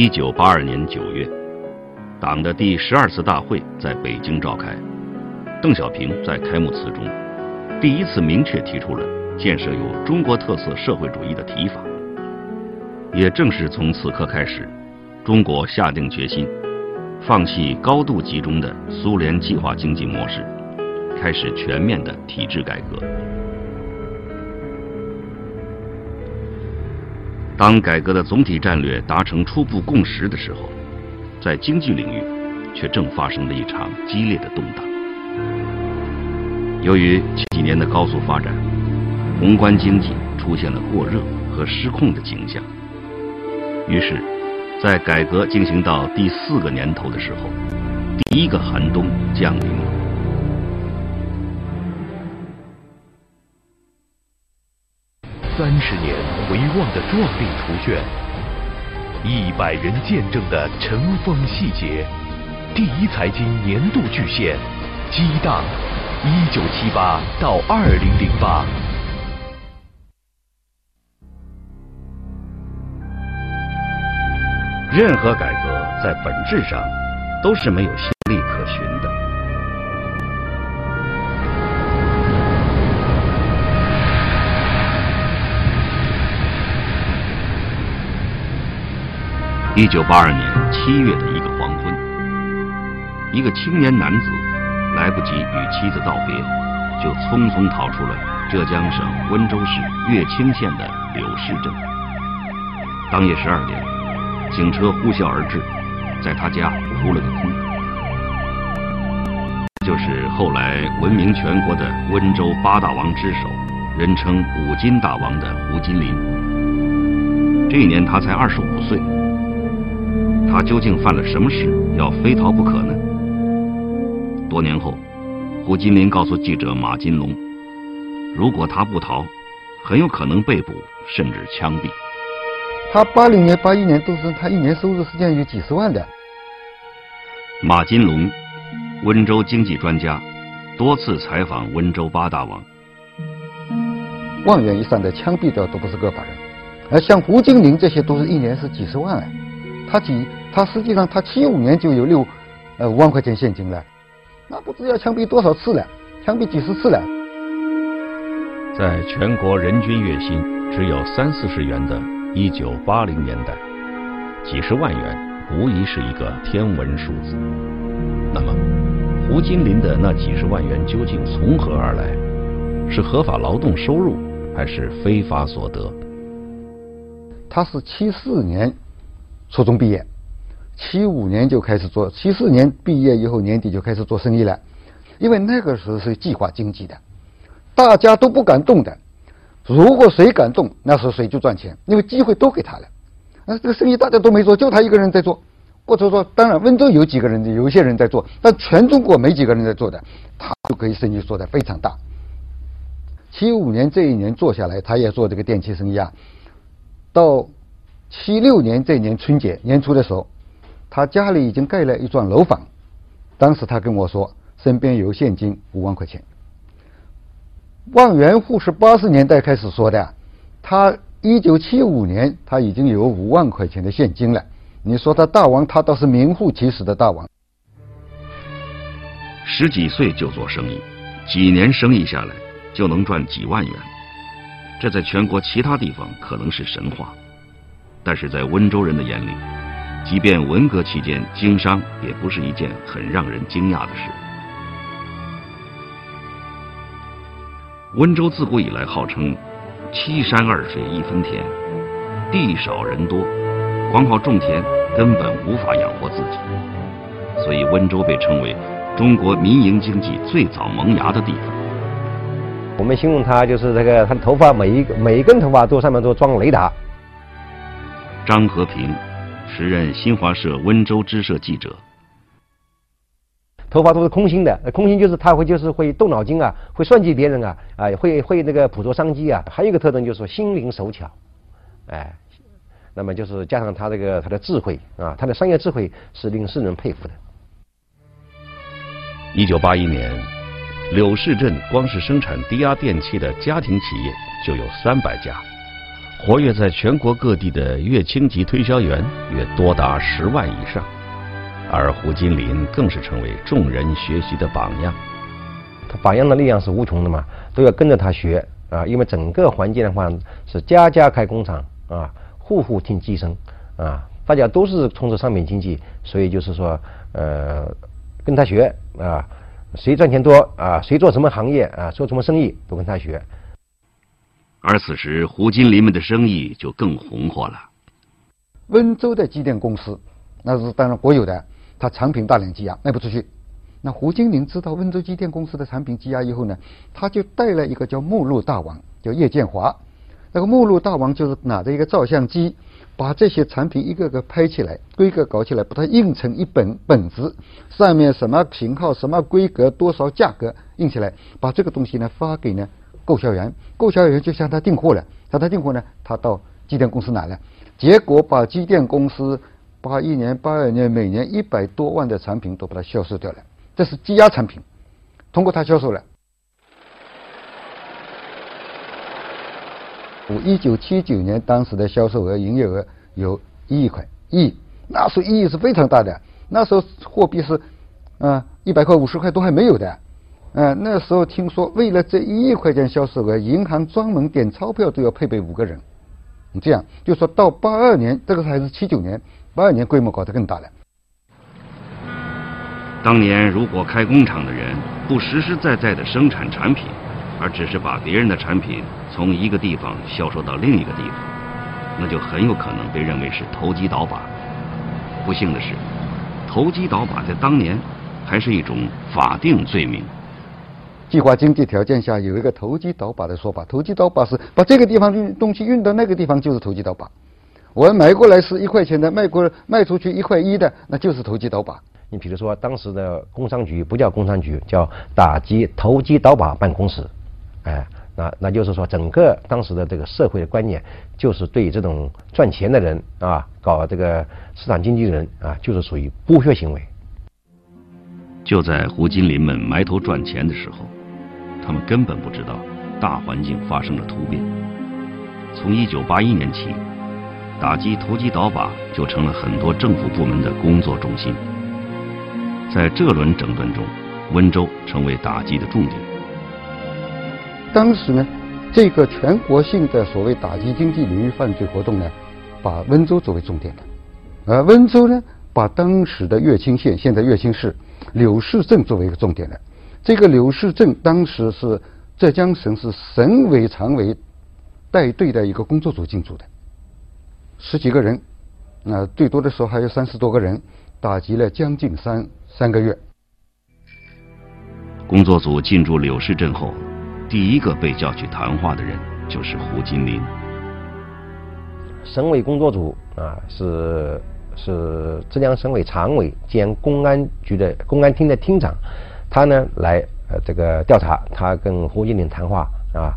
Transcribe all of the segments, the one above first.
一九八二年九月，党的第十二次大会在北京召开。邓小平在开幕词中，第一次明确提出了建设有中国特色社会主义的提法。也正是从此刻开始，中国下定决心，放弃高度集中的苏联计划经济模式，开始全面的体制改革。当改革的总体战略达成初步共识的时候，在经济领域，却正发生了一场激烈的动荡。由于几年的高速发展，宏观经济出现了过热和失控的景象。于是，在改革进行到第四个年头的时候，第一个寒冬降临了。三十年回望的壮丽图卷，一百人见证的尘封细节，第一财经年度巨献，激荡一九七八到二零零八。任何改革在本质上都是没有先例可循一九八二年七月的一个黄昏，一个青年男子来不及与妻子道别，就匆匆逃出了浙江省温州市乐清县的柳市镇。当夜十二点，警车呼啸而至，在他家扑了个空。就是后来闻名全国的温州八大王之首，人称五金大王的胡金林。这一年他才二十五岁。他究竟犯了什么事，要非逃不可呢？多年后，胡金林告诉记者马金龙，如果他不逃，很有可能被捕，甚至枪毙。他八零年、八一年都是他一年收入实际上有几十万的。马金龙，温州经济专家，多次采访温州八大王。万元以上的枪毙掉都不是个把人，而像胡金林这些都是一年是几十万哎，他几。他实际上，他七五年就有六，呃五万块钱现金了，那不知要枪毙多少次了，枪毙几十次了。在全国人均月薪只有三四十元的一九八零年代，几十万元无疑是一个天文数字。那么，胡金林的那几十万元究竟从何而来？是合法劳动收入，还是非法所得？他是七四年初中毕业。七五年就开始做，七四年毕业以后年底就开始做生意了，因为那个时候是计划经济的，大家都不敢动的。如果谁敢动，那时候谁就赚钱，因为机会都给他了。那这个生意大家都没做，就他一个人在做。或者说，当然温州有几个人，有一些人在做，但全中国没几个人在做的，他就可以生意做得非常大。七五年这一年做下来，他也做这个电器生意啊。到七六年这一年春节年初的时候。他家里已经盖了一幢楼房，当时他跟我说，身边有现金五万块钱。万元户是八十年代开始说的，他一九七五年他已经有五万块钱的现金了。你说他大王，他倒是名副其实的大王。十几岁就做生意，几年生意下来就能赚几万元，这在全国其他地方可能是神话，但是在温州人的眼里。即便文革期间经商，也不是一件很让人惊讶的事。温州自古以来号称“七山二水一分田”，地少人多，光靠种田根本无法养活自己，所以温州被称为中国民营经济最早萌芽的地方。我们形容他就是这个，他的头发每一每一根头发都上面都装雷达。张和平。时任新华社温州支社记者，头发都是空心的，空心就是他会就是会动脑筋啊，会算计别人啊，啊会会那个捕捉商机啊。还有一个特征就是说心灵手巧，哎，那么就是加上他这个他的智慧啊，他的商业智慧是令世人佩服的。一九八一年，柳市镇光是生产低压电器的家庭企业就有三百家，活跃在全国各地的乐清级推销员约多达十万以上，而胡金林更是成为众人学习的榜样。他榜样的力量是无穷的嘛，都要跟着他学啊！因为整个环境的话是家家开工厂啊，户户听鸡声啊，大家都是从事商品经济，所以就是说呃，跟他学啊，谁赚钱多啊，谁做什么行业啊，做什么生意都跟他学。而此时，胡金林们的生意就更红火了。温州的机电公司，那是当然国有的，它产品大量积压，卖不出去。那胡金林知道温州机电公司的产品积压以后呢，他就带了一个叫目录大王，叫叶建华。那个目录大王就是拿着一个照相机，把这些产品一个个拍起来，规格搞起来，把它印成一本本子，上面什么型号、什么规格、多少价格印起来，把这个东西呢发给呢。购销员，购销员就向他订货了。向他订货呢，他到机电公司拿了，结果把机电公司八一年、八二年每年一百多万的产品都把它销售掉了。这是积压产品，通过他销售了。我一九七九年当时的销售额、营业额有一亿块，亿，那时候一亿是非常大的。那时候货币是，啊，一百块、五十块都还没有的。嗯，那时候听说为了这一亿块钱销售额，银行专门点钞票都要配备五个人。你这样就说到八二年，这个还是七九年，八二年规模搞得更大了。当年如果开工厂的人不实实在在的生产产品，而只是把别人的产品从一个地方销售到另一个地方，那就很有可能被认为是投机倒把。不幸的是，投机倒把在当年还是一种法定罪名。计划经济条件下有一个投机倒把的说法，投机倒把是把这个地方运东西运到那个地方就是投机倒把。我买过来是一块钱的，卖过卖出去一块一的，那就是投机倒把。你比如说当时的工商局不叫工商局，叫打击投机倒把办公室，哎，那那就是说整个当时的这个社会的观念就是对这种赚钱的人啊，搞这个市场经济的人啊，就是属于剥削行为。就在胡金林们埋头赚钱的时候。他们根本不知道大环境发生了突变。从一九八一年起，打击投机倒把就成了很多政府部门的工作重心。在这轮整顿中，温州成为打击的重点。当时呢，这个全国性的所谓打击经济领域犯罪活动呢，把温州作为重点的。而温州呢，把当时的乐清县（现在乐清市）柳市镇作为一个重点的。这个柳市镇当时是浙江省是省委常委带队的一个工作组进驻的，十几个人，那最多的时候还有三十多个人，打击了将近三三个月。工作组进驻柳市镇后，第一个被叫去谈话的人就是胡金林。省委工作组啊，是是浙江省委常委兼公安局的公安厅的厅长。他呢来呃这个调查，他跟胡金林谈话啊，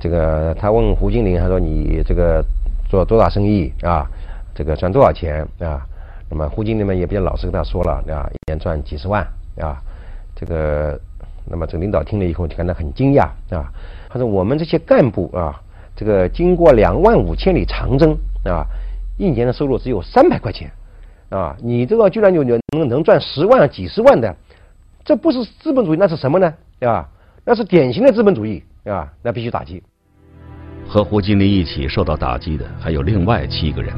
这个他问胡金林，他说你这个做多大生意啊？这个赚多少钱啊？那么胡金林呢也比较老实跟他说了啊，一年赚几十万啊。这个那么这个领导听了以后就感到很惊讶啊。他说我们这些干部啊，这个经过两万五千里长征啊，一年的收入只有三百块钱啊，你这个居然就能能赚十万几十万的。这不是资本主义，那是什么呢？对吧？那是典型的资本主义，对吧？那必须打击。和胡金林一起受到打击的还有另外七个人，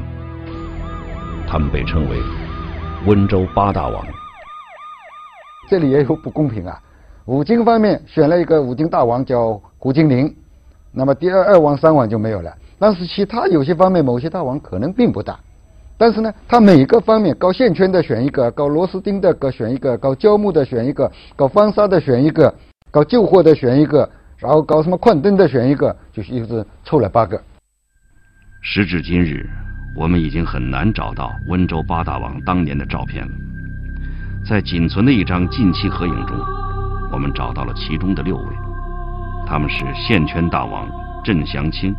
他们被称为“温州八大王”。这里也有不公平啊！五金方面选了一个五金大王叫胡金林，那么第二二王、三王就没有了。但是其他有些方面，某些大王可能并不大。但是呢，他每个方面搞线圈的选一个，搞螺丝钉的各选一个，搞胶木的选一个，搞方砂的选一个，搞旧货的选一个，然后搞什么矿灯的选一个，就是一直凑了八个。时至今日，我们已经很难找到温州八大王当年的照片了。在仅存的一张近期合影中，我们找到了其中的六位，他们是线圈大王郑祥清，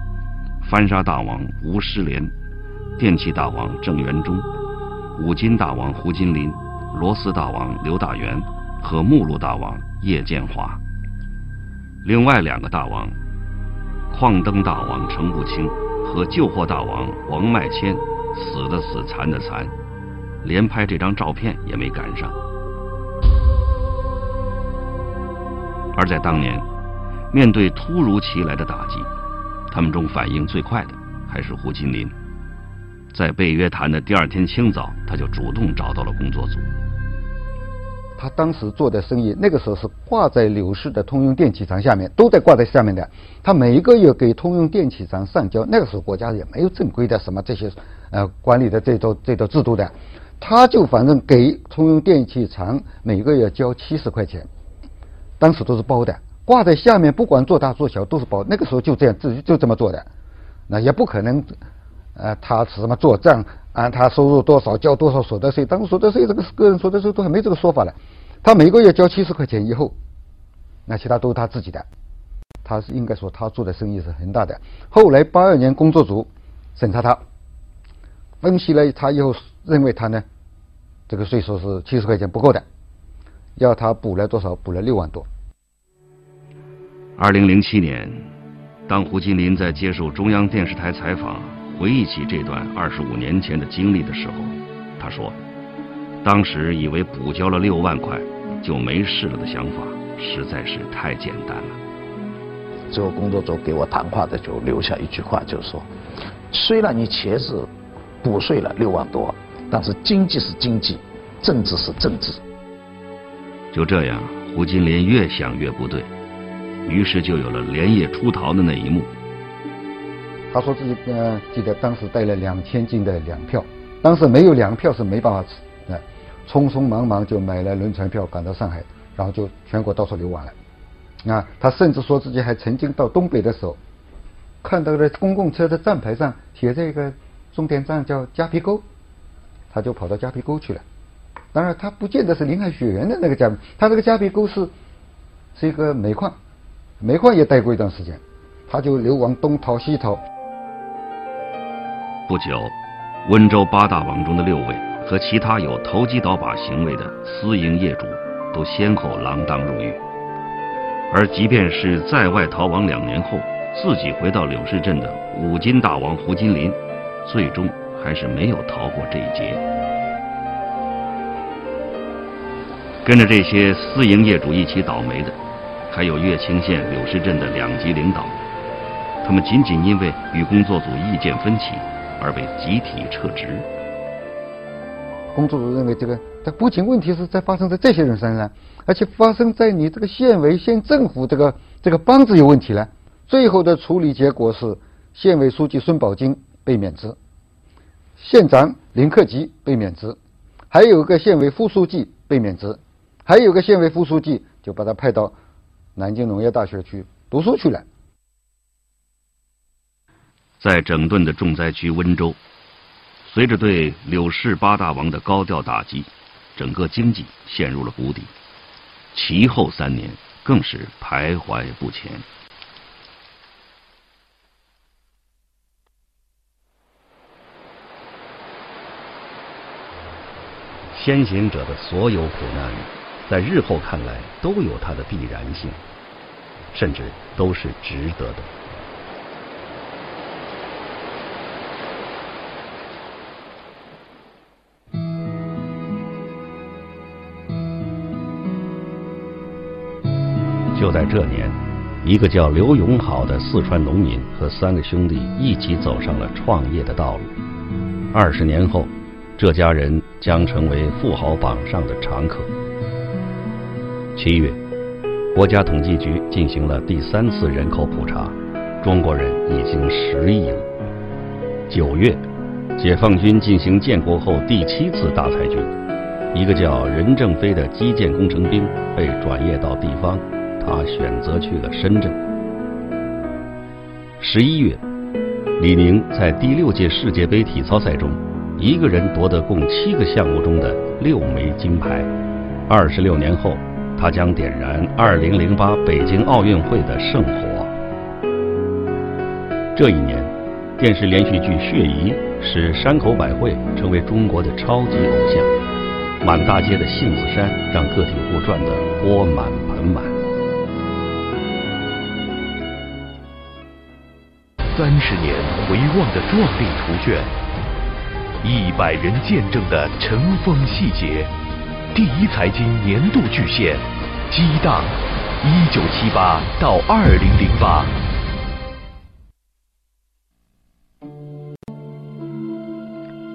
翻砂大王吴师连。电器大王郑元忠、五金大王胡金林、螺丝大王刘大元和目录大王叶建华。另外两个大王，矿灯大王程步清和旧货大王王麦谦死的死，残的残，连拍这张照片也没赶上。而在当年，面对突如其来的打击，他们中反应最快的还是胡金林。在被约谈的第二天清早，他就主动找到了工作组。他当时做的生意，那个时候是挂在柳市的通用电器厂下面，都在挂在下面的。他每一个月给通用电器厂上交，那个时候国家也没有正规的什么这些呃管理的这种这种制度的，他就反正给通用电器厂每个月交七十块钱，当时都是包的，挂在下面，不管做大做小都是包。那个时候就这样，自己就这么做的，那也不可能。呃，他是什么做账？按他收入多少交多少所得税？当时所得税这个个人所得税都还没这个说法了。他每个月交七十块钱以后，那其他都是他自己的。他是应该说他做的生意是很大的。后来八二年工作组审查他，分析了他以后，认为他呢这个税收是七十块钱不够的，要他补了多少？补了六万多。二零零七年，当胡金林在接受中央电视台采访。回忆起这段二十五年前的经历的时候，他说：“当时以为补交了六万块就没事了的想法，实在是太简单了。”最后工作组给我谈话的就留下一句话，就是说：“虽然你钱是补税了六万多，但是经济是经济，政治是政治。”就这样，胡金莲越想越不对，于是就有了连夜出逃的那一幕。他说自己呃记得当时带了两千斤的粮票，当时没有粮票是没办法吃，啊，匆匆忙忙就买了轮船票赶到上海，然后就全国到处流亡了。啊，他甚至说自己还曾经到东北的时候，看到了公共车的站牌上写着一个终点站叫夹皮沟，他就跑到夹皮沟去了。当然，他不见得是林海雪原的那个夹，他这个夹皮沟是是一个煤矿，煤矿也待过一段时间，他就流亡东逃西逃。不久，温州八大王中的六位和其他有投机倒把行为的私营业主，都先后锒铛入狱。而即便是在外逃亡两年后，自己回到柳市镇的五金大王胡金林，最终还是没有逃过这一劫。跟着这些私营业主一起倒霉的，还有乐清县柳市镇的两级领导，他们仅仅因为与工作组意见分歧。而被集体撤职。工作组认为，这个它不仅问题是在发生在这些人身上，而且发生在你这个县委、县政府这个这个帮子有问题了。最后的处理结果是，县委书记孙宝金被免职，县长林克吉被免职，还有一个县委副书记被免职，还有个县委副书记就把他派到南京农业大学去读书去了。在整顿的重灾区温州，随着对柳氏八大王的高调打击，整个经济陷入了谷底。其后三年更是徘徊不前。先行者的所有苦难，在日后看来都有它的必然性，甚至都是值得的。这年，一个叫刘永好的四川农民和三个兄弟一起走上了创业的道路。二十年后，这家人将成为富豪榜上的常客。七月，国家统计局进行了第三次人口普查，中国人已经十亿了。九月，解放军进行建国后第七次大裁军，一个叫任正非的基建工程兵被转业到地方。他选择去了深圳。十一月，李宁在第六届世界杯体操赛中，一个人夺得共七个项目中的六枚金牌。二十六年后，他将点燃二零零八北京奥运会的圣火。这一年，电视连续剧《血疑》使山口百惠成为中国的超级偶像，满大街的杏子山让个体户赚得钵满盆满。三十年回望的壮丽图卷，一百人见证的尘封细节。第一财经年度巨献，激荡一九七八到二零零八。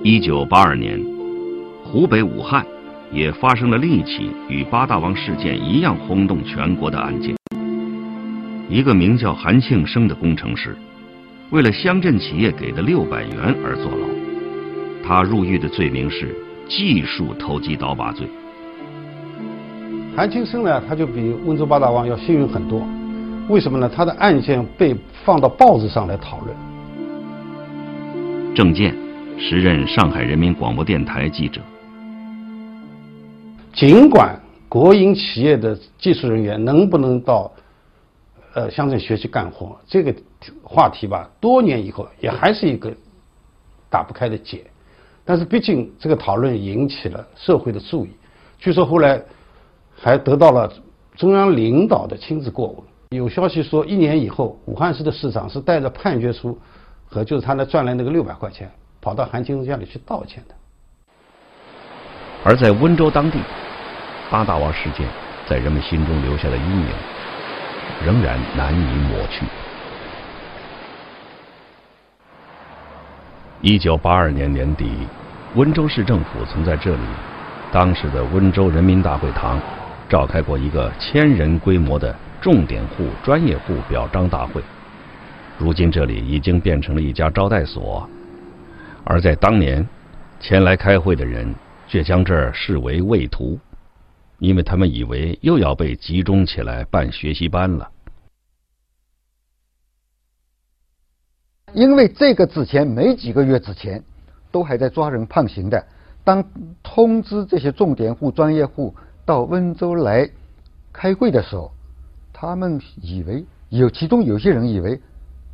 一九八二年，湖北武汉也发生了另一起与八大王事件一样轰动全国的案件。一个名叫韩庆生的工程师，为了乡镇企业给的六百元而坐牢。他入狱的罪名是技术投机倒把罪。韩青生呢，他就比温州八大王要幸运很多。为什么呢？他的案件被放到报纸上来讨论。郑健，时任上海人民广播电台记者。尽管国营企业的技术人员能不能到呃乡镇学习干活，这个话题吧，多年以后也还是一个打不开的结。但是毕竟这个讨论引起了社会的注意。据说后来。还得到了中央领导的亲自过问。有消息说，一年以后，武汉市的市长是带着判决书和就是他那赚来那个六百块钱，跑到韩青生家里去道歉的。而在温州当地，八大王事件在人们心中留下的阴影仍然难以抹去。一九八二年年底，温州市政府曾在这里，当时的温州人民大会堂。召开过一个千人规模的重点户、专业户表彰大会，如今这里已经变成了一家招待所，而在当年，前来开会的人却将这儿视为畏途，因为他们以为又要被集中起来办学习班了。因为这个之前没几个月之前，都还在抓人判刑的，当通知这些重点户、专业户。到温州来开会的时候，他们以为有其中有些人以为，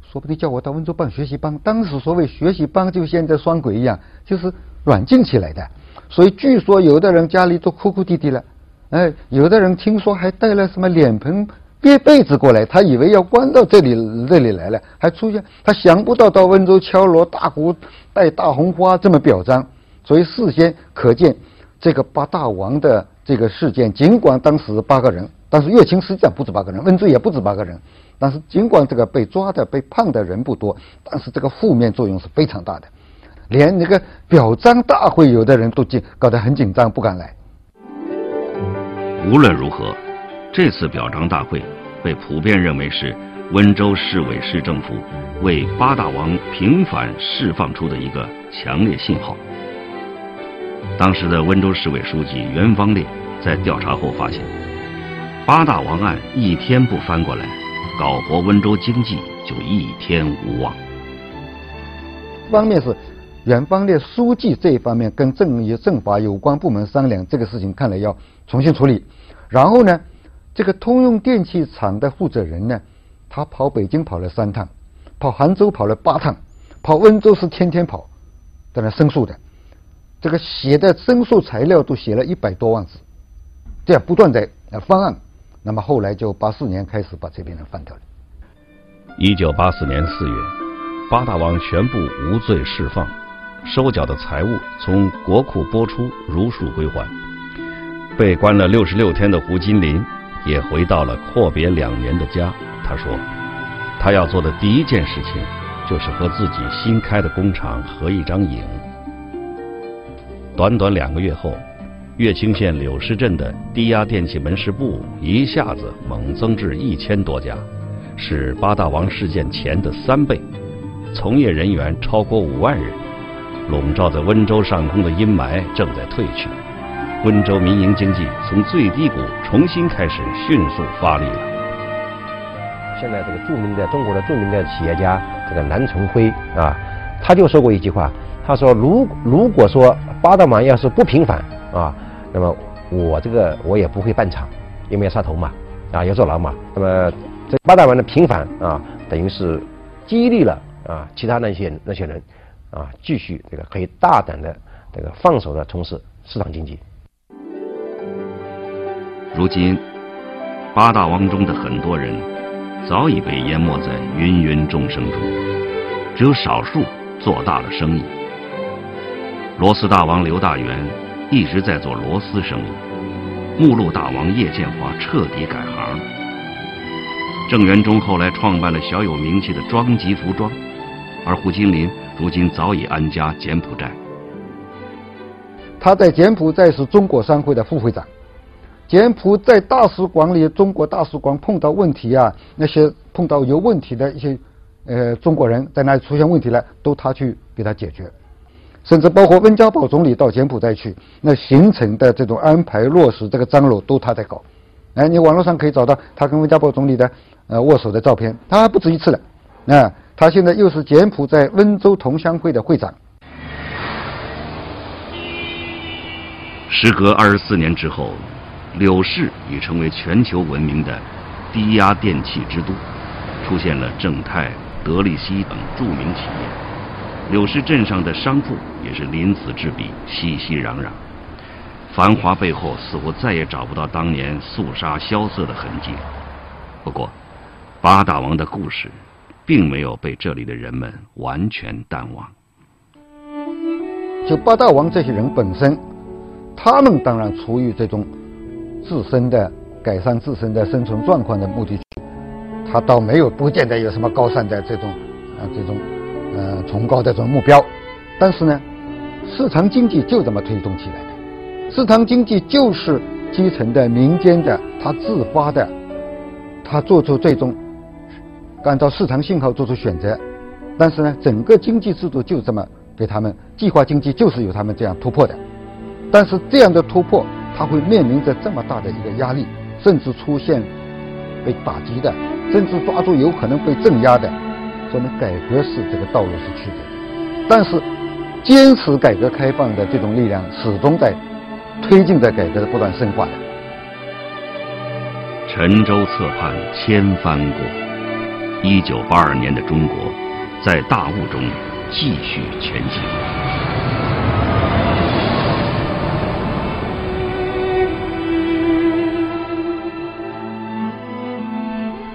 说不定叫我到温州办学习班。当时所谓学习班，就现在双轨一样，就是软禁起来的。所以据说有的人家里都哭哭啼啼了，哎，有的人听说还带了什么脸盆、被被子过来，他以为要关到这里这里来了，还出现他想不到到温州敲锣打鼓、带大红花这么表彰。所以事先可见这个八大王的。这个事件尽管当时八个人，但是乐清实际上不止八个人，温州也不止八个人。但是尽管这个被抓的、被判的人不多，但是这个负面作用是非常大的。连那个表彰大会，有的人都紧搞得很紧张，不敢来。无论如何，这次表彰大会被普遍认为是温州市委市政府为八大王平反释放出的一个强烈信号。当时的温州市委书记袁方烈在调查后发现，八大王案一天不翻过来，搞活温州经济就一天无望。方面是袁方烈书记这一方面跟政与政法有关部门商量，这个事情看来要重新处理。然后呢，这个通用电气厂的负责人呢，他跑北京跑了三趟，跑杭州跑了八趟，跑温州是天天跑，在那申诉的。这个写的申诉材料都写了一百多万字，这样不断在方案。那么后来就八四年开始把这边人放掉了。一九八四年四月，八大王全部无罪释放，收缴的财物从国库拨出，如数归还。被关了六十六天的胡金林也回到了阔别两年的家。他说，他要做的第一件事情就是和自己新开的工厂合一张影。短短两个月后，乐清县柳市镇的低压电器门市部一下子猛增至一千多家，是八大王事件前的三倍，从业人员超过五万人，笼罩在温州上空的阴霾正在褪去，温州民营经济从最低谷重新开始迅速发力了。现在这个著名的中国的著名的企业家这个南崇辉啊，他就说过一句话。他说：“如如果说八大王要是不平反啊，那么我这个我也不会办厂，因为要杀头嘛，啊要坐牢嘛。那么这八大王的平反啊，等于是激励了啊其他那些那些人啊，继续这个可以大胆的这个放手的从事市场经济。如今，八大王中的很多人早已被淹没在芸芸众生中。”只有少数做大了生意。罗斯大王刘大元一直在做螺丝生意，目录大王叶建华彻底改行。郑元忠后来创办了小有名气的庄吉服装，而胡金林如今早已安家柬埔寨。他在柬埔寨是中国商会的副会长。柬埔寨大使馆里，中国大使馆碰到问题啊，那些碰到有问题的一些呃中国人在那里出现问题了，都他去给他解决。甚至包括温家宝总理到柬埔寨去，那行程的这种安排落实，这个张罗都他在搞。哎，你网络上可以找到他跟温家宝总理的呃握手的照片，他还不止一次了。啊，他现在又是柬埔寨温州同乡会的会长。时隔二十四年之后。柳市已成为全球闻名的低压电器之都，出现了正泰、德力西等著名企业。柳市镇上的商铺也是鳞次栉比，熙熙攘攘。繁华背后，似乎再也找不到当年肃杀萧瑟的痕迹。不过，八大王的故事，并没有被这里的人们完全淡忘。就八大王这些人本身，他们当然处于这种。自身的改善自身的生存状况的目的，他倒没有不见得有什么高尚的这种啊这种呃崇高的这种目标，但是呢，市场经济就这么推动起来的，市场经济就是基层的民间的他自发的，他做出最终按照市场信号做出选择，但是呢，整个经济制度就这么给他们计划经济就是由他们这样突破的，但是这样的突破。他会面临着这么大的一个压力，甚至出现被打击的，甚至抓住有可能被镇压的，说明改革是这个道路是曲折的。但是，坚持改革开放的这种力量始终在推进着改革的不断深化的。沉舟侧畔千帆过，一九八二年的中国，在大雾中继续前行。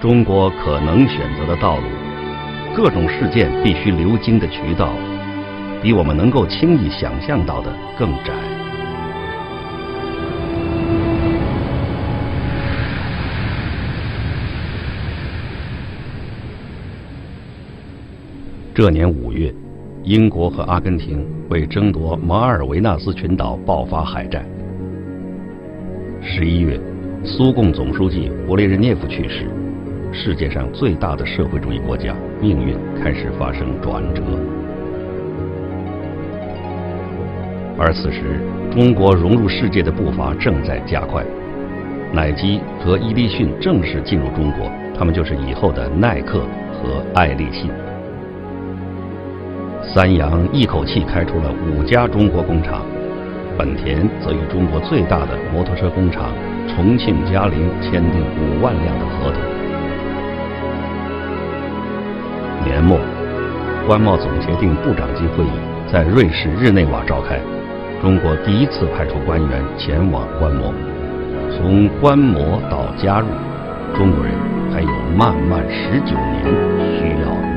中国可能选择的道路，各种事件必须流经的渠道，比我们能够轻易想象到的更窄。这年五月，英国和阿根廷为争夺马尔维纳斯群岛爆发海战。十一月，苏共总书记勃列日涅夫去世。世界上最大的社会主义国家命运开始发生转折，而此时中国融入世界的步伐正在加快。乃基和伊利逊正式进入中国，他们就是以后的耐克和爱立信。三洋一口气开出了五家中国工厂，本田则与中国最大的摩托车工厂重庆嘉陵签订五万辆的合同。年末，关贸总协定部长级会议在瑞士日内瓦召开，中国第一次派出官员前往观摩。从观摩到加入，中国人还有漫漫十九年需要。